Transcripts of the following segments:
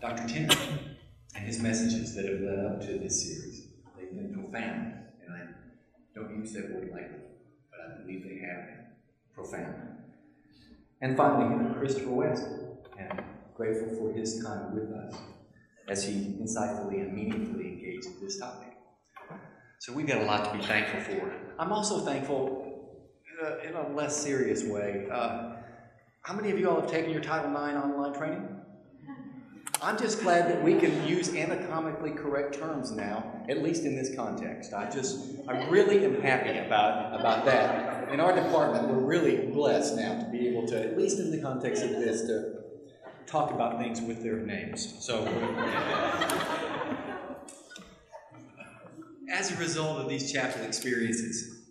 Dr. Tim and his messages that have led up to this series. They've been profound, and I don't use that word lightly, but I believe they have been profound. And finally, Christopher West, and grateful for his time with us as he insightfully and meaningfully engaged with this topic. So we've got a lot to be thankful for. I'm also thankful uh, in a less serious way. Uh, how many of you all have taken your Title IX online training? I'm just glad that we can use anatomically correct terms now, at least in this context. I just, I really am happy about, about that. In our department, we're really blessed now to be able to, at least in the context of this, to talk about things with their names. So, as a result of these chapel experiences,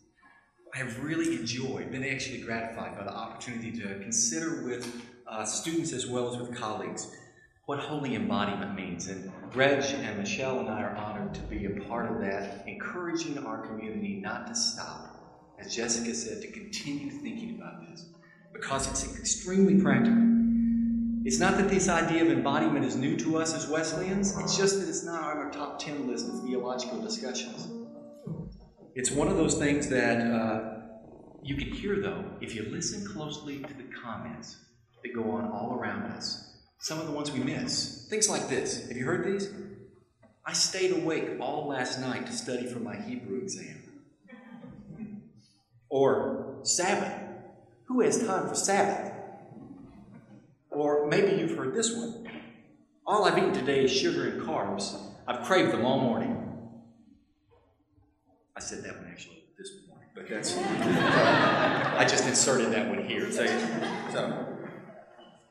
I have really enjoyed, been actually gratified by the opportunity to consider with uh, students as well as with colleagues what holy embodiment means. And Reg and Michelle and I are honored to be a part of that, encouraging our community not to stop, as Jessica said, to continue thinking about this because it's extremely practical. It's not that this idea of embodiment is new to us as Wesleyans, it's just that it's not on our top 10 list of theological discussions. It's one of those things that uh, you can hear, though, if you listen closely to the comments that go on all around us some of the ones we miss. Things like this. Have you heard these? I stayed awake all last night to study for my Hebrew exam. Or Sabbath. Who has time for Sabbath? Or maybe you've heard this one. All I've eaten today is sugar and carbs. I've craved them all morning. I said that one actually this morning, but that's. I just inserted that one here. So, so,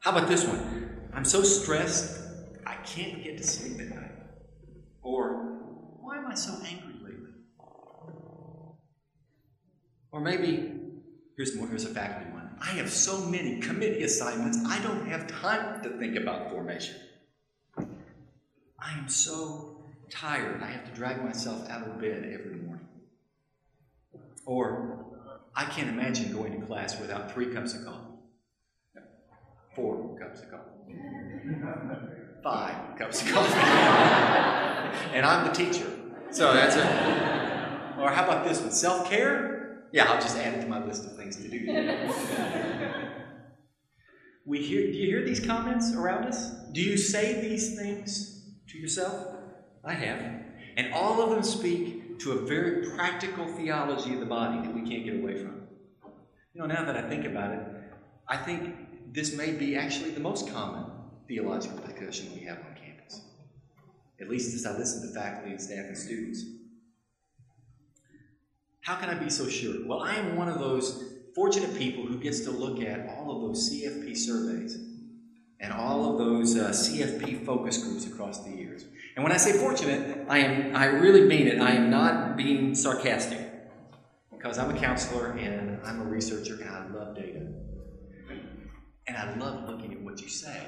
how about this one? I'm so stressed, I can't get to sleep at night. Or, why am I so angry lately? Or maybe, here's more, here's a faculty one. I have so many committee assignments, I don't have time to think about formation. I am so tired, I have to drag myself out of bed every morning. Or, I can't imagine going to class without three cups of coffee. Four cups of coffee. Five cups of coffee. and I'm the teacher. So that's it. Or how about this one? Self care? Yeah, I'll just add it to my list of things to do. we hear, do you hear these comments around us? Do you say these things to yourself? I have. And all of them speak to a very practical theology of the body that we can't get away from. You know, now that I think about it, I think this may be actually the most common theological discussion we have on campus, at least as I listen to faculty and staff and students. How can I be so sure? Well, I am one of those fortunate people who gets to look at all of those CFP surveys and all of those uh, CFP focus groups across the years. And when I say fortunate, I am I really mean it. I am not being sarcastic because I'm a counselor and I'm a researcher and I love data. And I love looking at what you say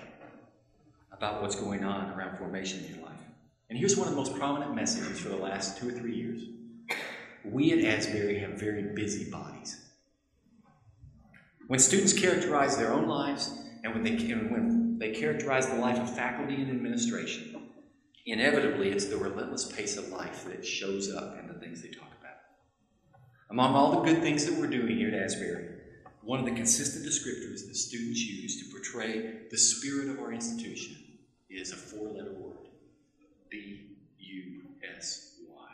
about what's going on around formation in your life. And here's one of the most prominent messages for the last two or three years. We at Asbury have very busy bodies. When students characterize their own lives and when they, when they characterize the life of faculty and administration, inevitably it's the relentless pace of life that shows up in the things they talk about. Among all the good things that we're doing here at Asbury, one of the consistent descriptors that students use to portray the spirit of our institution is a four letter word B U S Y.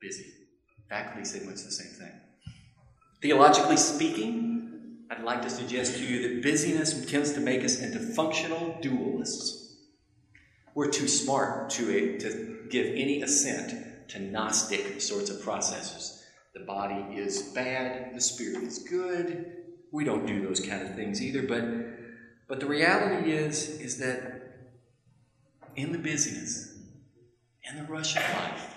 Busy. Faculty say much the same thing. Theologically speaking, I'd like to suggest to you that busyness tends to make us into functional dualists. We're too smart to, to give any assent to Gnostic sorts of processes. The body is bad, the spirit is good. We don't do those kind of things either, but but the reality is, is that in the busyness, in the rush of life,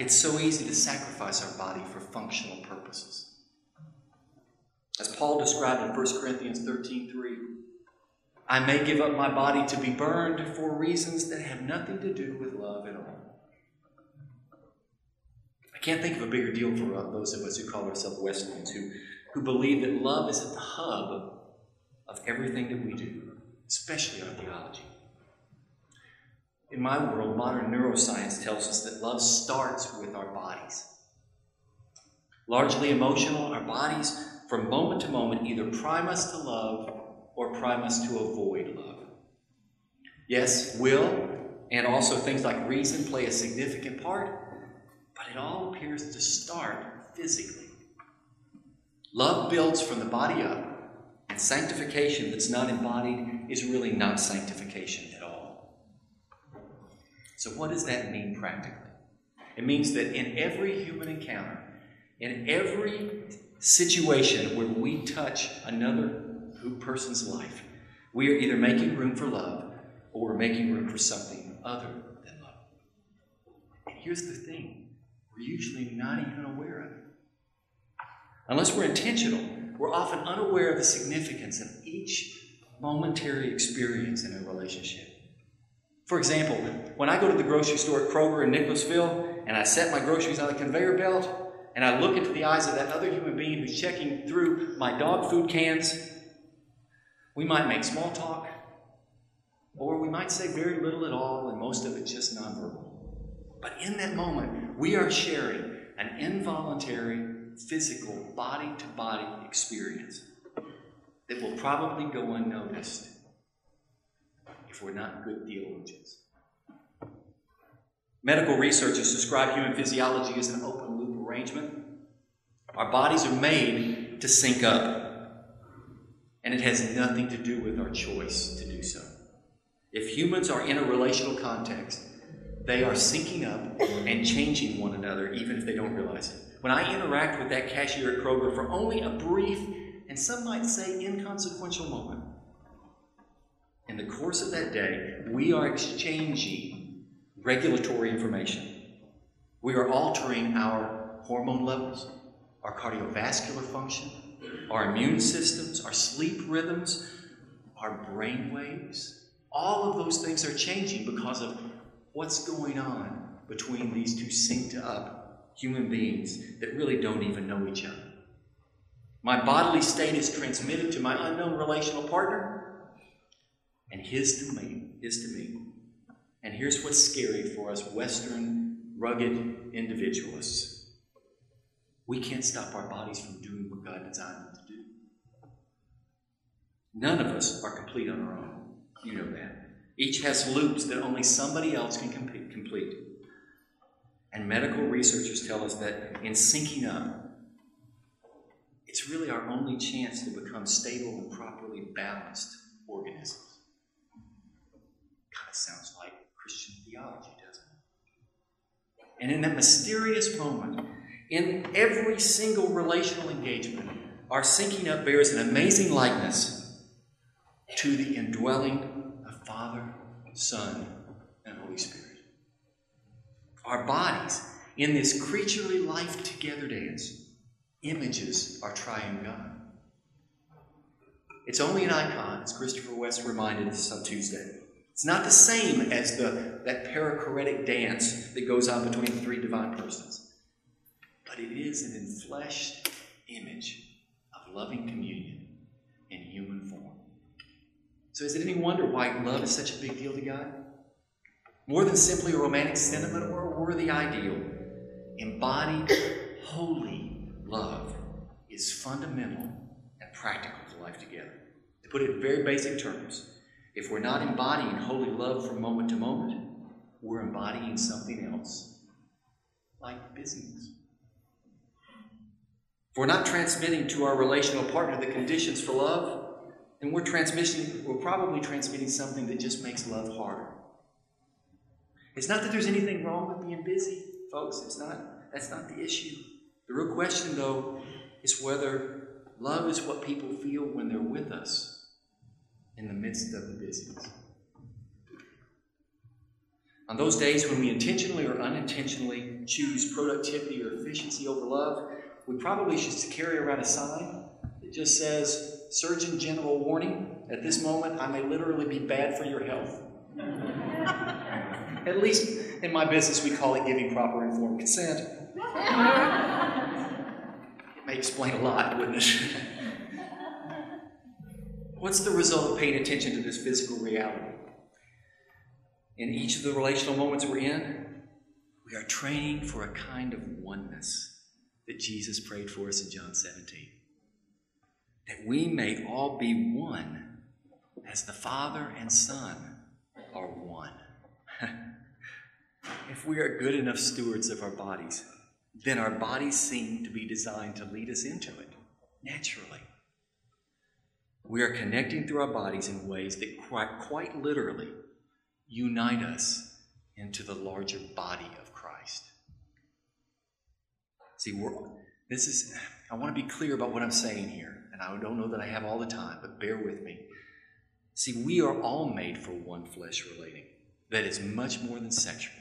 it's so easy to sacrifice our body for functional purposes. As Paul described in 1 Corinthians 13 3, I may give up my body to be burned for reasons that have nothing to do with at all. I can't think of a bigger deal for uh, those of us who call ourselves Wesleyans, who, who believe that love is at the hub of everything that we do. especially our theology. In my world, modern neuroscience tells us that love starts with our bodies. Largely emotional, our bodies, from moment to moment, either prime us to love or prime us to avoid love. Yes, will and also things like reason play a significant part, but it all appears to start physically. Love builds from the body up, and sanctification that's not embodied is really not sanctification at all. So, what does that mean practically? It means that in every human encounter, in every situation where we touch another person's life, we are either making room for love or we're making room for something other than love. And here's the thing we're usually not even aware of it. Unless we're intentional, we're often unaware of the significance of each momentary experience in a relationship. For example, when I go to the grocery store at Kroger in Nicholasville and I set my groceries on the conveyor belt and I look into the eyes of that other human being who's checking through my dog food cans, we might make small talk, or we might say very little at all, and most of it just nonverbal. But in that moment, we are sharing an involuntary physical body to body experience that will probably go unnoticed if we're not good theologians. Medical researchers describe human physiology as an open loop arrangement. Our bodies are made to sync up, and it has nothing to do with our choice to do so. If humans are in a relational context, they are syncing up and changing one another, even if they don't realize it. When I interact with that cashier at Kroger for only a brief, and some might say inconsequential moment, in the course of that day, we are exchanging regulatory information. We are altering our hormone levels, our cardiovascular function, our immune systems, our sleep rhythms, our brain waves. All of those things are changing because of what's going on between these two synced up human beings that really don't even know each other. My bodily state is transmitted to my unknown relational partner, and his to me, his to me. And here's what's scary for us Western, rugged individualists. We can't stop our bodies from doing what God designed them to do. None of us are complete on our own. You know that. Each has loops that only somebody else can complete. And medical researchers tell us that in syncing up, it's really our only chance to become stable and properly balanced organisms. Kind of sounds like Christian theology, doesn't it? And in that mysterious moment, in every single relational engagement, our syncing up bears an amazing likeness to the indwelling Son, and Holy Spirit our bodies in this creaturely life together dance, images our triune God. It's only an icon, as Christopher West reminded us on Tuesday. It's not the same as the, that perichoretic dance that goes on between the three divine persons, but it is an enfleshed image of loving communion in human form. So, is it any wonder why love is such a big deal to God? More than simply a romantic sentiment or a worthy ideal, embodied, holy love is fundamental and practical to life together. To put it in very basic terms, if we're not embodying holy love from moment to moment, we're embodying something else, like busyness. If we're not transmitting to our relational partner the conditions for love, then we're transmitting, we're probably transmitting something that just makes love harder. It's not that there's anything wrong with being busy, folks. It's not. That's not the issue. The real question, though, is whether love is what people feel when they're with us in the midst of the busyness. On those days when we intentionally or unintentionally choose productivity or efficiency over love, we probably should carry around a sign that just says, Surgeon General warning, at this moment I may literally be bad for your health. At least in my business, we call it giving proper informed consent. it may explain a lot, wouldn't it? What's the result of paying attention to this physical reality? In each of the relational moments we're in, we are training for a kind of oneness that Jesus prayed for us in John 17. That we may all be one as the Father and Son are one. if we are good enough stewards of our bodies, then our bodies seem to be designed to lead us into it naturally. We are connecting through our bodies in ways that quite, quite literally unite us into the larger body of Christ. See, this is, I want to be clear about what I'm saying here, and I don't know that I have all the time, but bear with me. See, we are all made for one flesh relating that is much more than sexual.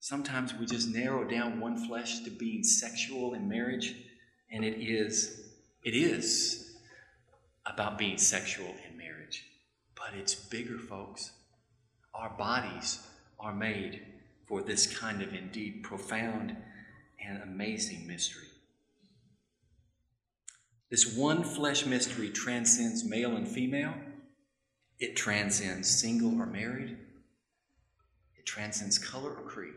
Sometimes we just narrow down one flesh to being sexual in marriage, and it is, it is about being sexual in marriage. But it's bigger, folks. Our bodies are made for this kind of indeed profound and amazing mystery. This one flesh mystery transcends male and female, it transcends single or married, it transcends color or creed.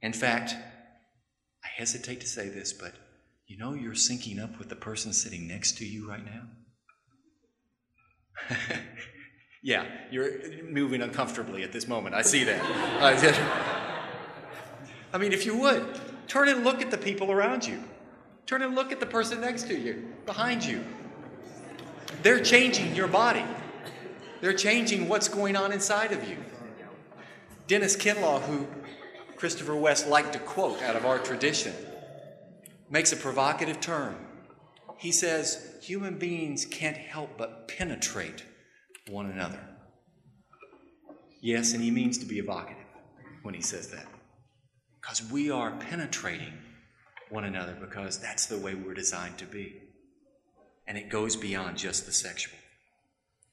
In fact, I hesitate to say this, but you know you're syncing up with the person sitting next to you right now? yeah, you're moving uncomfortably at this moment. I see that. I mean, if you would, turn and look at the people around you. Turn and look at the person next to you, behind you. They're changing your body, they're changing what's going on inside of you. Dennis Kinlaw, who Christopher West liked to quote out of our tradition, makes a provocative term. He says, Human beings can't help but penetrate one another. Yes, and he means to be evocative when he says that. Because we are penetrating one another because that's the way we're designed to be. And it goes beyond just the sexual.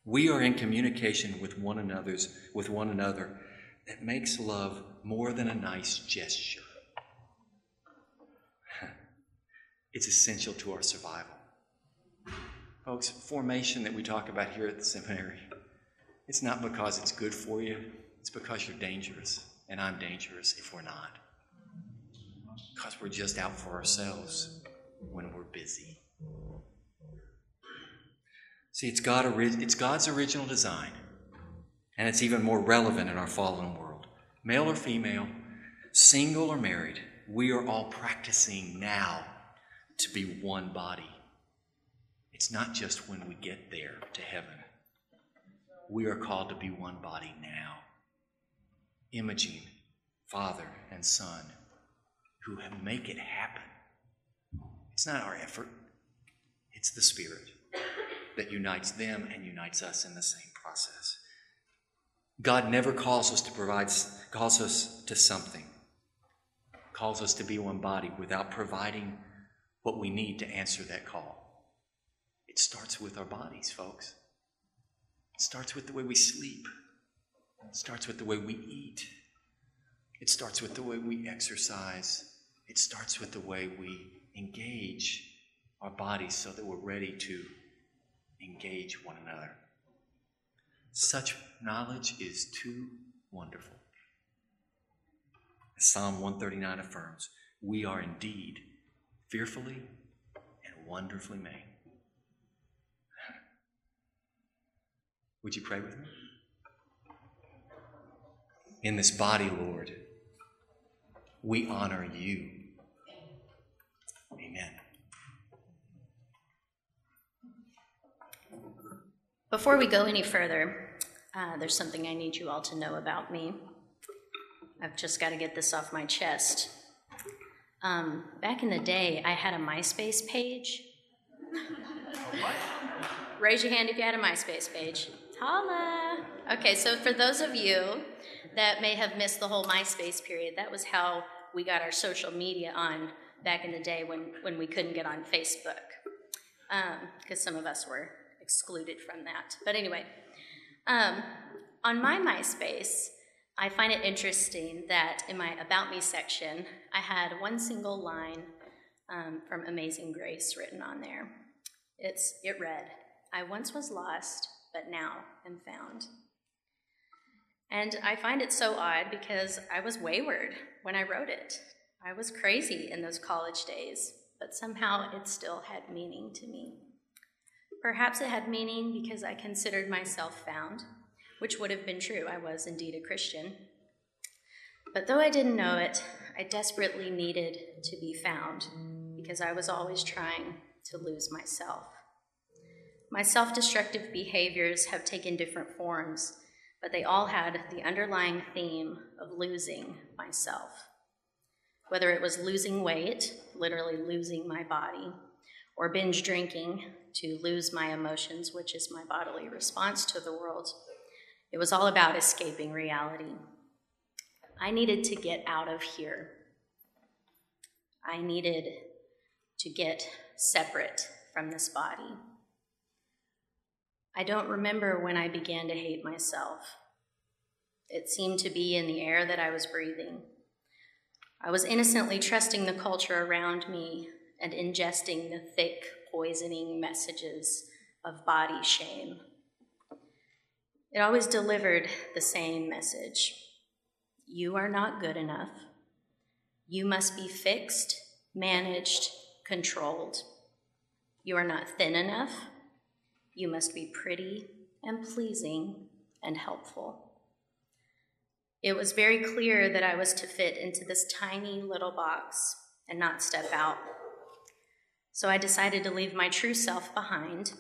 We are in communication with one another's with one another that makes love more than a nice gesture. It's essential to our survival. Folks, formation that we talk about here at the seminary, it's not because it's good for you, it's because you're dangerous, and I'm dangerous if we're not. Because we're just out for ourselves when we're busy. See, it's, God, it's God's original design and it's even more relevant in our fallen world. Male or female, single or married, we are all practicing now to be one body. It's not just when we get there to heaven. We are called to be one body now. Imaging Father and Son who make it happen. It's not our effort, it's the Spirit that unites them and unites us in the same process. God never calls us to provide, calls us to something, calls us to be one body without providing what we need to answer that call. It starts with our bodies, folks. It starts with the way we sleep. It starts with the way we eat. It starts with the way we exercise. It starts with the way we engage our bodies so that we're ready to engage one another. Such knowledge is too wonderful. As Psalm 139 affirms, we are indeed fearfully and wonderfully made. Would you pray with me? In this body, Lord, we honor you. Amen. Before we go any further, uh, there's something I need you all to know about me. I've just got to get this off my chest. Um, back in the day, I had a MySpace page. Raise your hand if you had a MySpace page. Holla! Okay, so for those of you that may have missed the whole MySpace period, that was how we got our social media on back in the day when, when we couldn't get on Facebook, because um, some of us were excluded from that. But anyway, um, on my MySpace, I find it interesting that in my About Me section, I had one single line um, from Amazing Grace written on there. It's, it read, I once was lost, but now am found. And I find it so odd because I was wayward when I wrote it. I was crazy in those college days, but somehow it still had meaning to me. Perhaps it had meaning because I considered myself found, which would have been true. I was indeed a Christian. But though I didn't know it, I desperately needed to be found because I was always trying to lose myself. My self destructive behaviors have taken different forms, but they all had the underlying theme of losing myself. Whether it was losing weight, literally losing my body, or binge drinking to lose my emotions, which is my bodily response to the world, it was all about escaping reality. I needed to get out of here. I needed to get separate from this body. I don't remember when I began to hate myself. It seemed to be in the air that I was breathing. I was innocently trusting the culture around me and ingesting the thick, poisoning messages of body shame. It always delivered the same message You are not good enough. You must be fixed, managed, controlled. You are not thin enough. You must be pretty and pleasing and helpful. It was very clear that I was to fit into this tiny little box and not step out. So I decided to leave my true self behind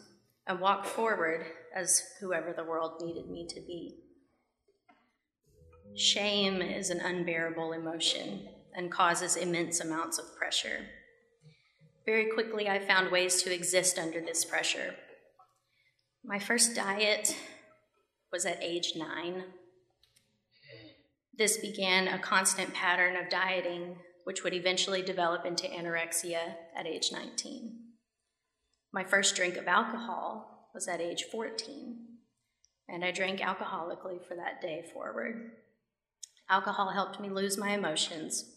and walk forward as whoever the world needed me to be. Shame is an unbearable emotion and causes immense amounts of pressure. Very quickly, I found ways to exist under this pressure. My first diet was at age nine. This began a constant pattern of dieting, which would eventually develop into anorexia at age 19. My first drink of alcohol was at age 14, and I drank alcoholically for that day forward. Alcohol helped me lose my emotions.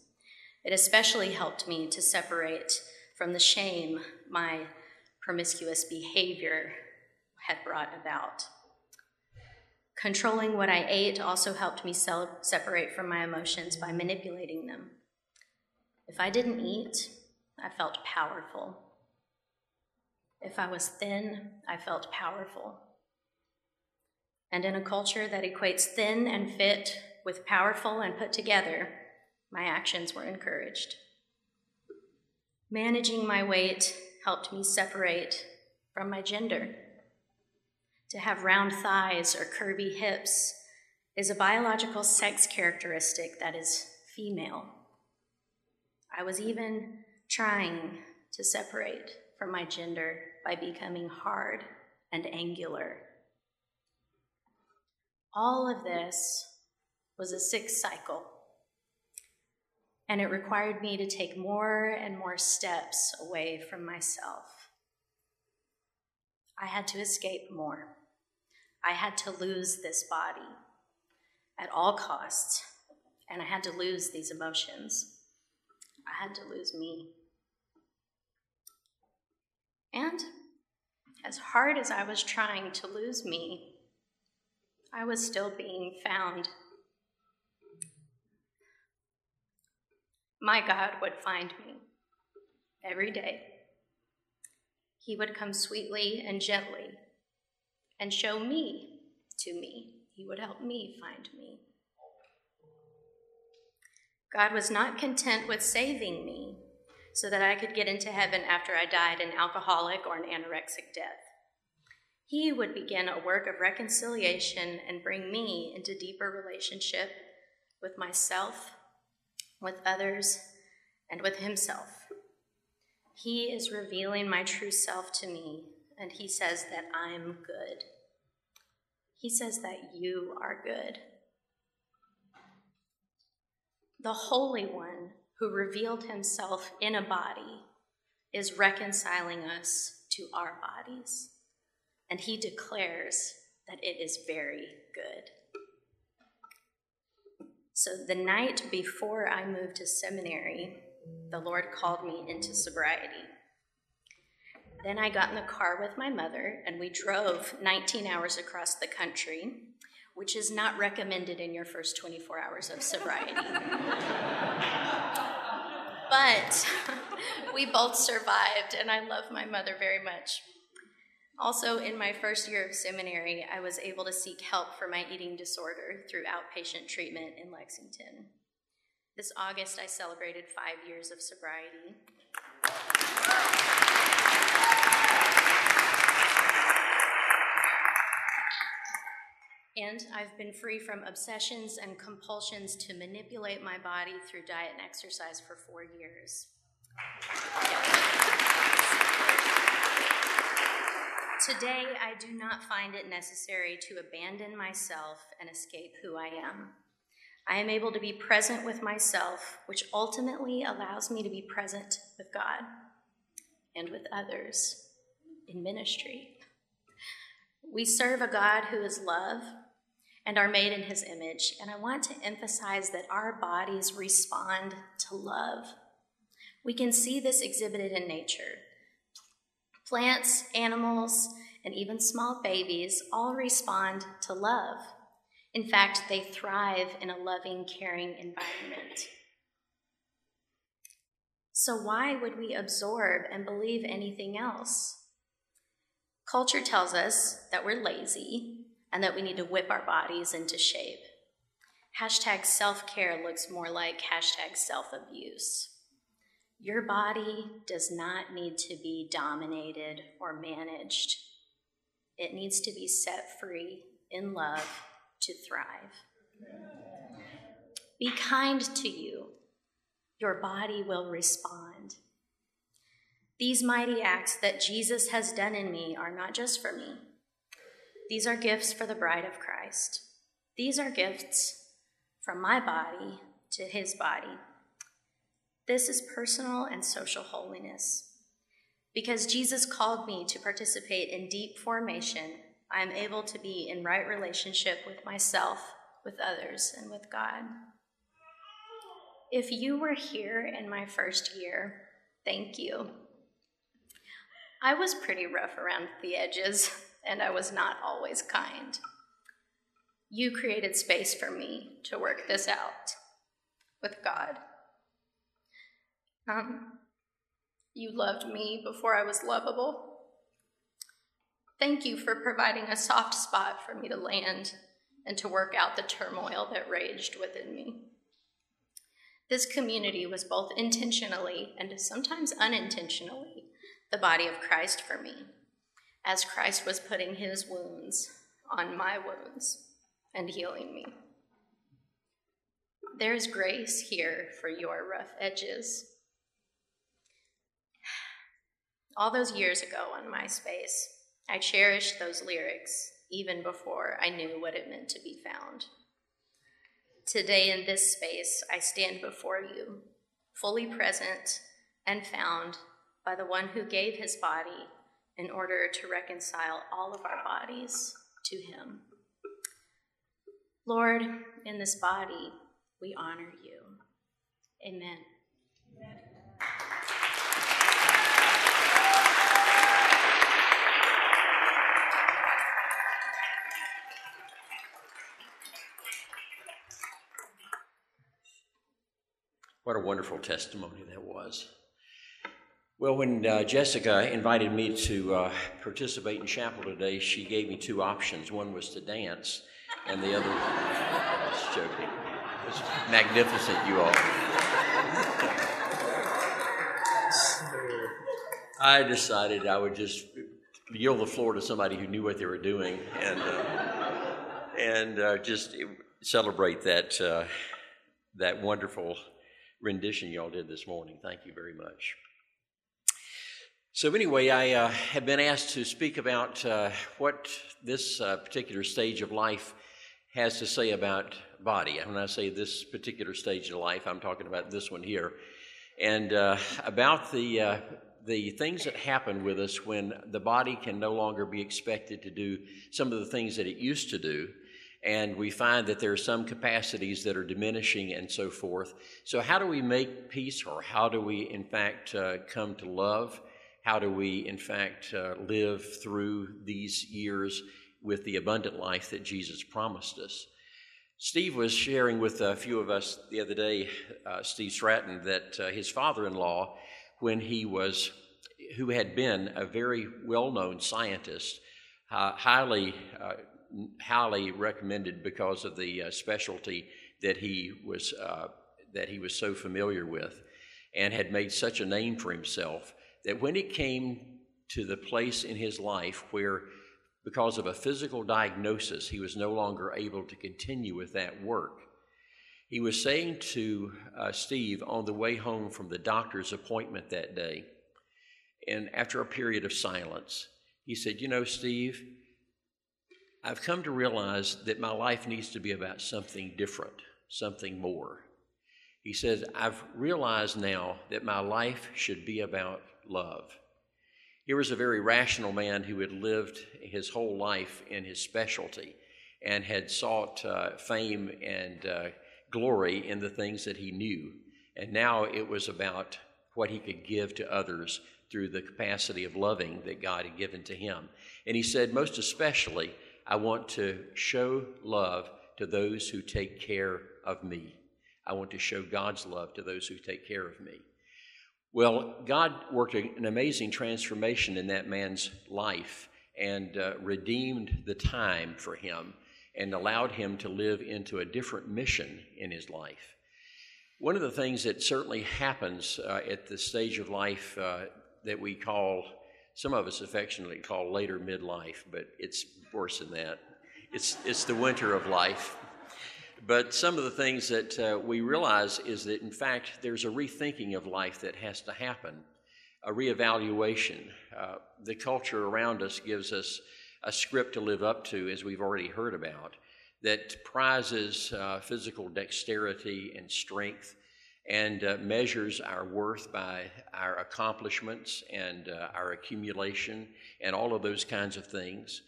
It especially helped me to separate from the shame my promiscuous behavior had brought about. Controlling what I ate also helped me separate from my emotions by manipulating them. If I didn't eat, I felt powerful. If I was thin, I felt powerful. And in a culture that equates thin and fit with powerful and put together, my actions were encouraged. Managing my weight helped me separate from my gender. To have round thighs or curvy hips is a biological sex characteristic that is female. I was even trying to separate from my gender by becoming hard and angular. All of this was a sick cycle and it required me to take more and more steps away from myself. I had to escape more. I had to lose this body at all costs, and I had to lose these emotions. I had to lose me. And as hard as I was trying to lose me, I was still being found my God would find me every day. He would come sweetly and gently and show me to me. He would help me find me. God was not content with saving me so that I could get into heaven after I died an alcoholic or an anorexic death. He would begin a work of reconciliation and bring me into deeper relationship with myself with others, and with himself. He is revealing my true self to me, and he says that I'm good. He says that you are good. The Holy One who revealed himself in a body is reconciling us to our bodies, and he declares that it is very good. So the night before I moved to seminary, the Lord called me into sobriety. Then I got in the car with my mother and we drove 19 hours across the country, which is not recommended in your first 24 hours of sobriety. but we both survived, and I love my mother very much. Also, in my first year of seminary, I was able to seek help for my eating disorder through outpatient treatment in Lexington. This August, I celebrated five years of sobriety. And I've been free from obsessions and compulsions to manipulate my body through diet and exercise for four years. Today, I do not find it necessary to abandon myself and escape who I am. I am able to be present with myself, which ultimately allows me to be present with God and with others in ministry. We serve a God who is love and are made in his image, and I want to emphasize that our bodies respond to love. We can see this exhibited in nature. Plants, animals, and even small babies all respond to love. In fact, they thrive in a loving, caring environment. So, why would we absorb and believe anything else? Culture tells us that we're lazy and that we need to whip our bodies into shape. Hashtag self care looks more like hashtag self abuse. Your body does not need to be dominated or managed. It needs to be set free in love to thrive. Be kind to you. Your body will respond. These mighty acts that Jesus has done in me are not just for me. These are gifts for the bride of Christ. These are gifts from my body to his body. This is personal and social holiness. Because Jesus called me to participate in deep formation, I am able to be in right relationship with myself, with others, and with God. If you were here in my first year, thank you. I was pretty rough around the edges, and I was not always kind. You created space for me to work this out with God. Um, you loved me before I was lovable. Thank you for providing a soft spot for me to land and to work out the turmoil that raged within me. This community was both intentionally and sometimes unintentionally the body of Christ for me, as Christ was putting his wounds on my wounds and healing me. There is grace here for your rough edges. All those years ago on MySpace, I cherished those lyrics even before I knew what it meant to be found. Today, in this space, I stand before you, fully present and found by the one who gave his body in order to reconcile all of our bodies to him. Lord, in this body, we honor you. Amen. What a wonderful testimony that was. Well, when uh, Jessica invited me to uh, participate in chapel today, she gave me two options. One was to dance, and the other was joking. It was magnificent, you all. I decided I would just yield the floor to somebody who knew what they were doing and uh, and uh, just celebrate that uh, that wonderful rendition y'all did this morning. Thank you very much. So, anyway, I uh, have been asked to speak about uh, what this uh, particular stage of life has to say about body. And when I say this particular stage of life, I'm talking about this one here, and uh, about the uh, the things that happen with us when the body can no longer be expected to do some of the things that it used to do and we find that there are some capacities that are diminishing and so forth. So, how do we make peace, or how do we, in fact, uh, come to love? how do we, in fact, uh, live through these years with the abundant life that Jesus promised us. Steve was sharing with a few of us the other day, uh, Steve Stratton, that uh, his father in law, when he was, who had been a very well known scientist, uh, highly, uh, highly recommended because of the uh, specialty that he was, uh, that he was so familiar with, and had made such a name for himself that when it came to the place in his life where because of a physical diagnosis, he was no longer able to continue with that work. He was saying to uh, Steve on the way home from the doctor's appointment that day, and after a period of silence, he said, You know, Steve, I've come to realize that my life needs to be about something different, something more. He says, I've realized now that my life should be about love. Here was a very rational man who had lived his whole life in his specialty and had sought uh, fame and uh, glory in the things that he knew. And now it was about what he could give to others through the capacity of loving that God had given to him. And he said, most especially, I want to show love to those who take care of me. I want to show God's love to those who take care of me. Well, God worked an amazing transformation in that man's life and uh, redeemed the time for him and allowed him to live into a different mission in his life. One of the things that certainly happens uh, at the stage of life uh, that we call, some of us affectionately call later midlife, but it's worse than that. It's, it's the winter of life. But some of the things that uh, we realize is that, in fact, there's a rethinking of life that has to happen, a reevaluation. Uh, the culture around us gives us a script to live up to, as we've already heard about, that prizes uh, physical dexterity and strength and uh, measures our worth by our accomplishments and uh, our accumulation and all of those kinds of things.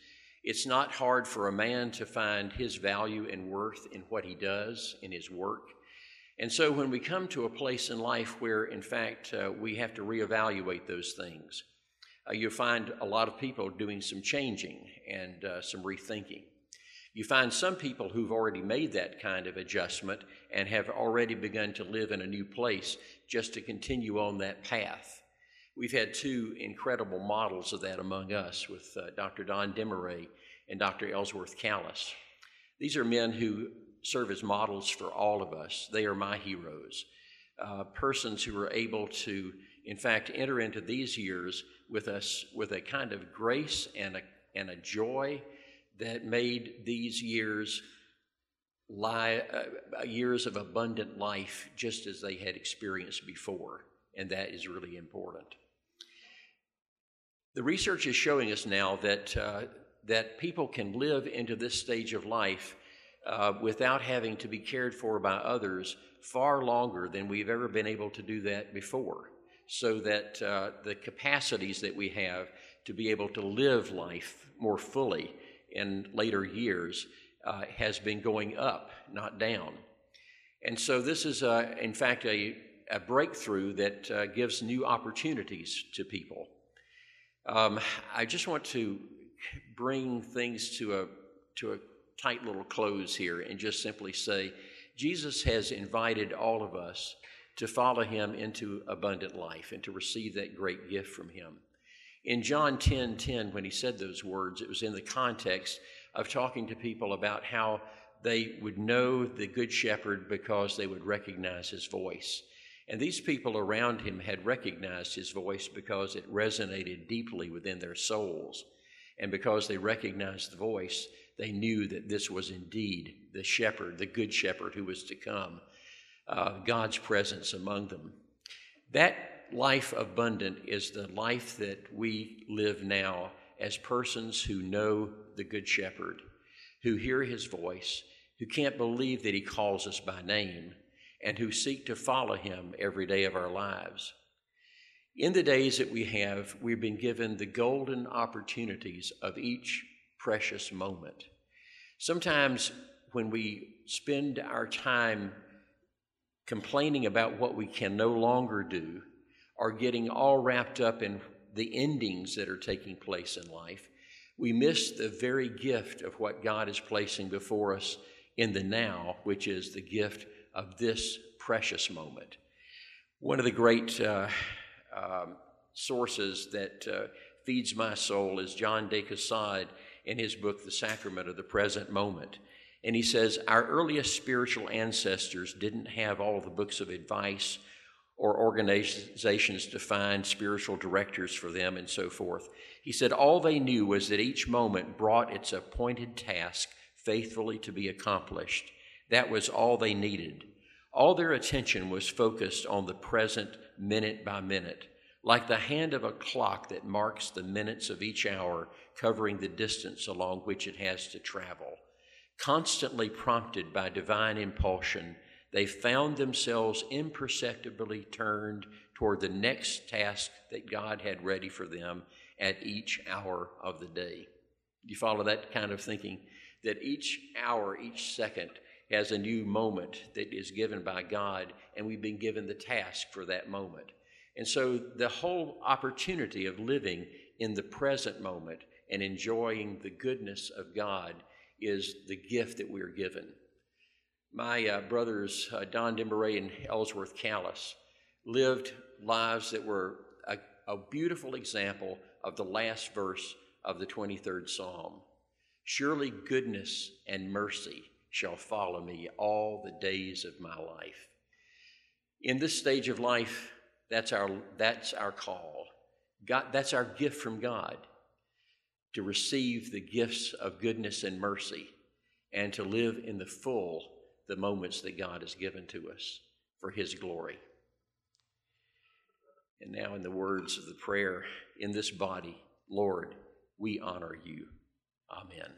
It's not hard for a man to find his value and worth in what he does, in his work. And so when we come to a place in life where, in fact, uh, we have to reevaluate those things, uh, you'll find a lot of people doing some changing and uh, some rethinking. You find some people who've already made that kind of adjustment and have already begun to live in a new place just to continue on that path. We've had two incredible models of that among us with uh, Dr. Don Demaray and Dr. Ellsworth Kalas. These are men who serve as models for all of us. They are my heroes. Uh, persons who are able to, in fact, enter into these years with us with a kind of grace and a, and a joy that made these years lie, uh, years of abundant life just as they had experienced before. And that is really important. The research is showing us now that, uh, that people can live into this stage of life uh, without having to be cared for by others far longer than we've ever been able to do that before. So that uh, the capacities that we have to be able to live life more fully in later years uh, has been going up, not down. And so this is, uh, in fact, a, a breakthrough that uh, gives new opportunities to people. Um, I just want to bring things to a, to a tight little close here and just simply say Jesus has invited all of us to follow him into abundant life and to receive that great gift from him. In John 10 10, when he said those words, it was in the context of talking to people about how they would know the Good Shepherd because they would recognize his voice. And these people around him had recognized his voice because it resonated deeply within their souls. And because they recognized the voice, they knew that this was indeed the shepherd, the good shepherd who was to come, uh, God's presence among them. That life abundant is the life that we live now as persons who know the good shepherd, who hear his voice, who can't believe that he calls us by name and who seek to follow him every day of our lives. In the days that we have, we've been given the golden opportunities of each precious moment. Sometimes when we spend our time complaining about what we can no longer do, or getting all wrapped up in the endings that are taking place in life, we miss the very gift of what God is placing before us in the now, which is the gift of this precious moment. One of the great uh, um, sources that uh, feeds my soul is John de in his book, The Sacrament of the Present Moment. And he says, Our earliest spiritual ancestors didn't have all the books of advice or organizations to find spiritual directors for them and so forth. He said, All they knew was that each moment brought its appointed task faithfully to be accomplished. That was all they needed. All their attention was focused on the present minute by minute, like the hand of a clock that marks the minutes of each hour, covering the distance along which it has to travel. Constantly prompted by divine impulsion, they found themselves imperceptibly turned toward the next task that God had ready for them at each hour of the day. You follow that kind of thinking? That each hour, each second has a new moment that is given by God, and we've been given the task for that moment. And so the whole opportunity of living in the present moment and enjoying the goodness of God is the gift that we are given. My uh, brothers, uh, Don Demaray and Ellsworth Kalas, lived lives that were a, a beautiful example of the last verse of the 23rd Psalm. Surely goodness and mercy shall follow me all the days of my life. In this stage of life, that's our, that's our call. God, that's our gift from God to receive the gifts of goodness and mercy and to live in the full the moments that God has given to us for His glory. And now, in the words of the prayer in this body, Lord, we honor you. Amen.